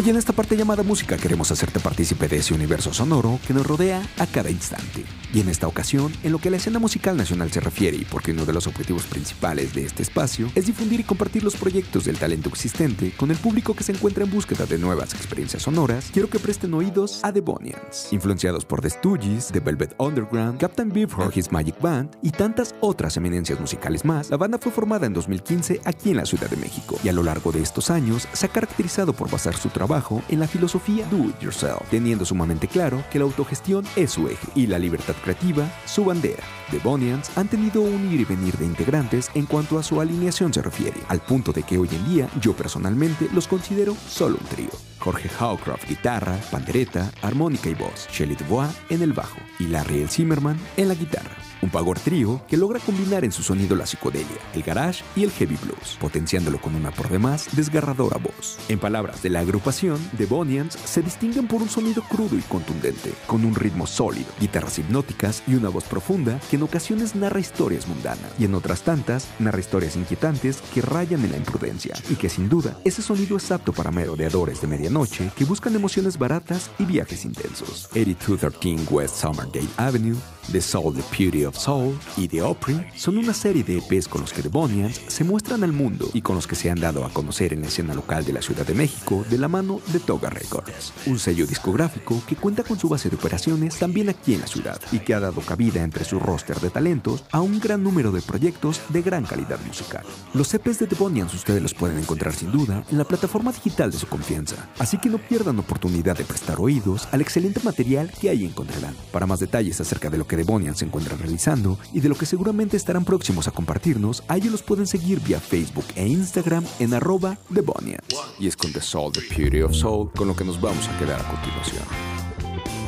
Hoy en esta parte llamada música queremos hacerte partícipe de ese universo sonoro que nos rodea a cada instante. Y en esta ocasión, en lo que la escena musical nacional se refiere y porque uno de los objetivos principales de este espacio es difundir y compartir los proyectos del talento existente con el público que se encuentra en búsqueda de nuevas experiencias sonoras, quiero que presten oídos a The Bonians. Influenciados por The Stooges, The Velvet Underground, Captain Beefheart, His Magic Band y tantas otras eminencias musicales más, la banda fue formada en 2015 aquí en la Ciudad de México y a lo largo de estos años se ha caracterizado por basar su trabajo en la filosofía Do It Yourself, teniendo sumamente claro que la autogestión es su eje y la libertad creativa su bandera. The Bonians han tenido un ir y venir de integrantes en cuanto a su alineación se refiere, al punto de que hoy en día yo personalmente los considero solo un trío. Jorge Howcroft guitarra, pandereta, armónica y voz, Shelley Dubois en el bajo y Larry El Zimmerman en la guitarra. Un power trío que logra combinar en su sonido la psicodelia, el garage y el heavy blues, potenciándolo con una por demás desgarradora voz. En palabras de la agrupación, The Bonians se distinguen por un sonido crudo y contundente, con un ritmo sólido, guitarras hipnóticas y una voz profunda que en ocasiones narra historias mundanas y en otras tantas narra historias inquietantes que rayan en la imprudencia y que sin duda ese sonido es apto para merodeadores de medianoche que buscan emociones baratas y viajes intensos. 8213 West Sommerdale Avenue The Soul, The Beauty of Soul y The Opry son una serie de EPs con los que The Bonians se muestran al mundo y con los que se han dado a conocer en la escena local de la Ciudad de México de la mano de Toga Records, un sello discográfico que cuenta con su base de operaciones también aquí en la ciudad y que ha dado cabida entre su roster de talentos a un gran número de proyectos de gran calidad musical. Los EPs de The Bonians ustedes los pueden encontrar sin duda en la plataforma digital de su confianza, así que no pierdan oportunidad de prestar oídos al excelente material que ahí encontrarán. Para más detalles acerca de lo que The Bonians se encuentran realizando y de lo que seguramente estarán próximos a compartirnos, a ellos los pueden seguir vía Facebook e Instagram en arroba The Bonians. Y es con The Soul, The Beauty of Soul, con lo que nos vamos a quedar a continuación.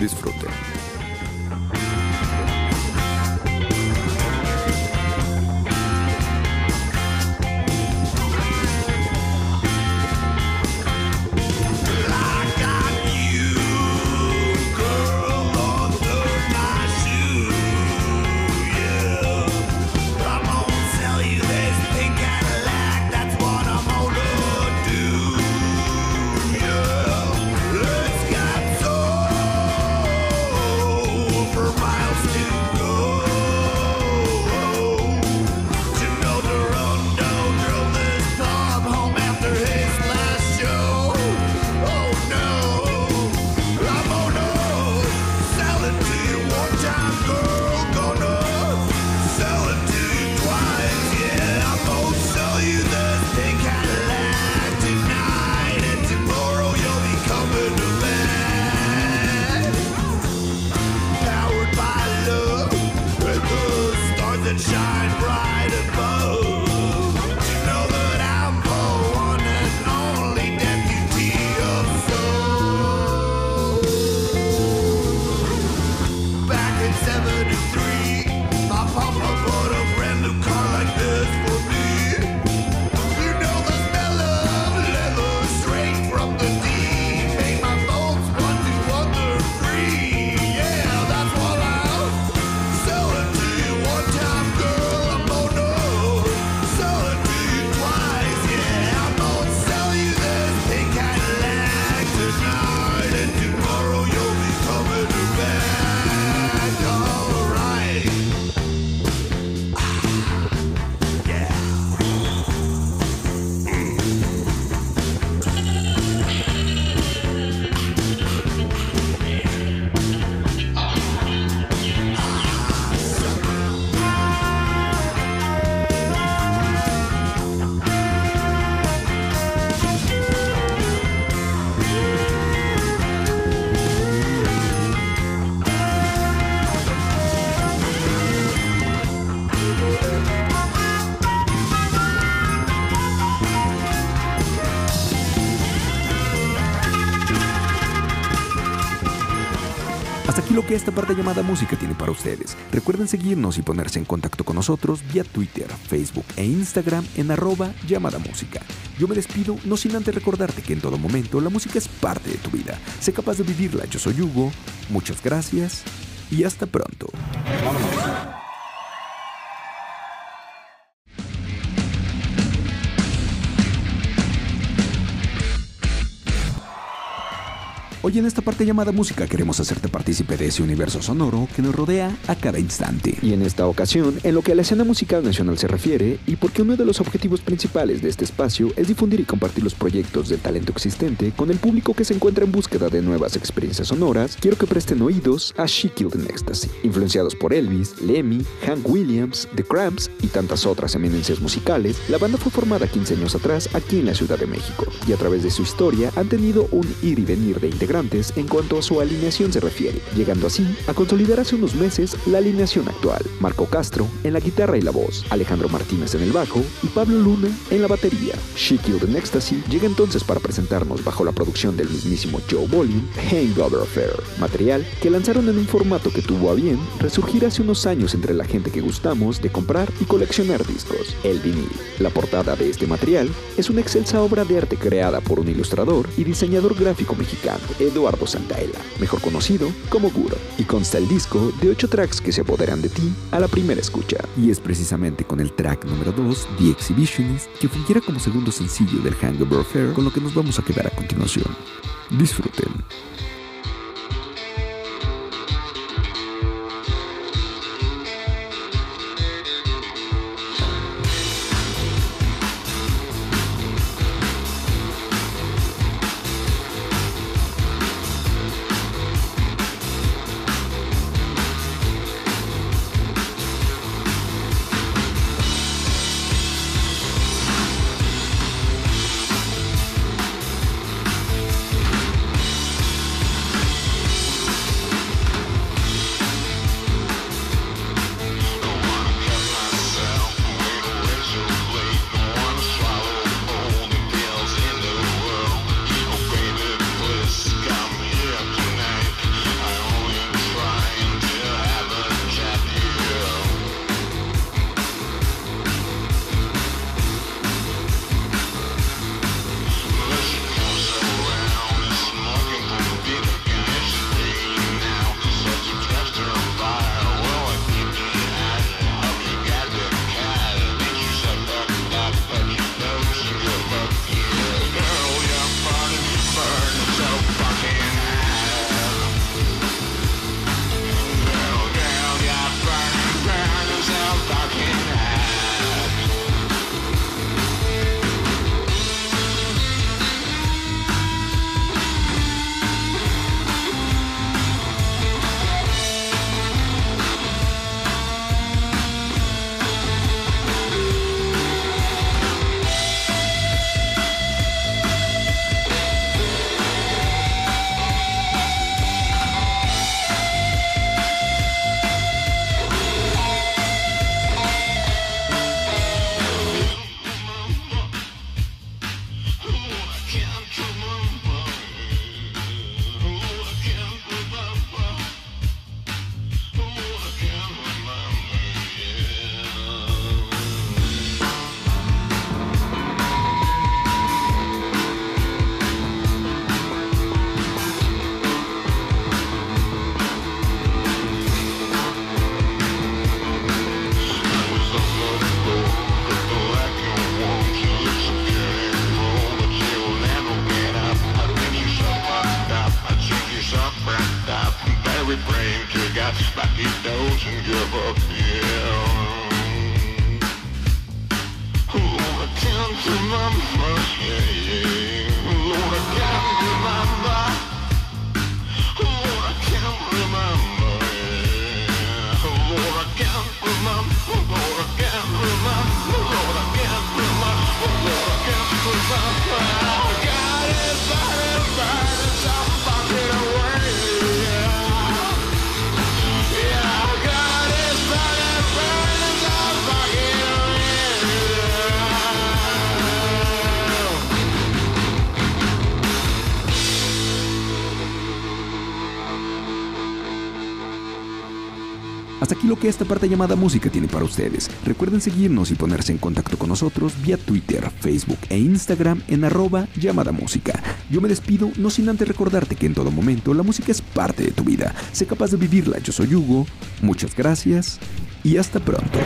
Disfruten. Que esta parte llamada música tiene para ustedes. Recuerden seguirnos y ponerse en contacto con nosotros vía Twitter, Facebook e Instagram en arroba llamada música. Yo me despido, no sin antes recordarte que en todo momento la música es parte de tu vida. Sé capaz de vivirla. Yo soy Hugo. Muchas gracias y hasta pronto. Hoy en esta parte llamada música queremos hacerte partícipe de ese universo sonoro que nos rodea a cada instante. Y en esta ocasión, en lo que a la escena musical nacional se refiere, y porque uno de los objetivos principales de este espacio es difundir y compartir los proyectos del talento existente con el público que se encuentra en búsqueda de nuevas experiencias sonoras, quiero que presten oídos a She Killed in Ecstasy, influenciados por Elvis, Lemmy, Hank Williams, The Cramps y tantas otras eminencias musicales, la banda fue formada 15 años atrás aquí en la Ciudad de México, y a través de su historia han tenido un ir y venir de en cuanto a su alineación se refiere, llegando así a consolidar hace unos meses la alineación actual. Marco Castro en la guitarra y la voz, Alejandro Martínez en el bajo y Pablo Luna en la batería. She Killed in Ecstasy llega entonces para presentarnos bajo la producción del mismísimo Joe Bolin, Hangover Affair, material que lanzaron en un formato que tuvo a bien resurgir hace unos años entre la gente que gustamos de comprar y coleccionar discos, el vinil. La portada de este material es una excelsa obra de arte creada por un ilustrador y diseñador gráfico mexicano, Eduardo Santaella, mejor conocido como Guro, y consta el disco de 8 tracks que se apoderan de ti a la primera escucha. Y es precisamente con el track número 2, The Exhibitionist, que fungiera como segundo sencillo del Hangover Affair, con lo que nos vamos a quedar a continuación. Disfruten. like he doesn't give a care. Aquí lo que esta parte llamada música tiene para ustedes. Recuerden seguirnos y ponerse en contacto con nosotros vía Twitter, Facebook e Instagram en arroba llamada música. Yo me despido no sin antes recordarte que en todo momento la música es parte de tu vida. Sé capaz de vivirla. Yo soy Hugo. Muchas gracias y hasta pronto.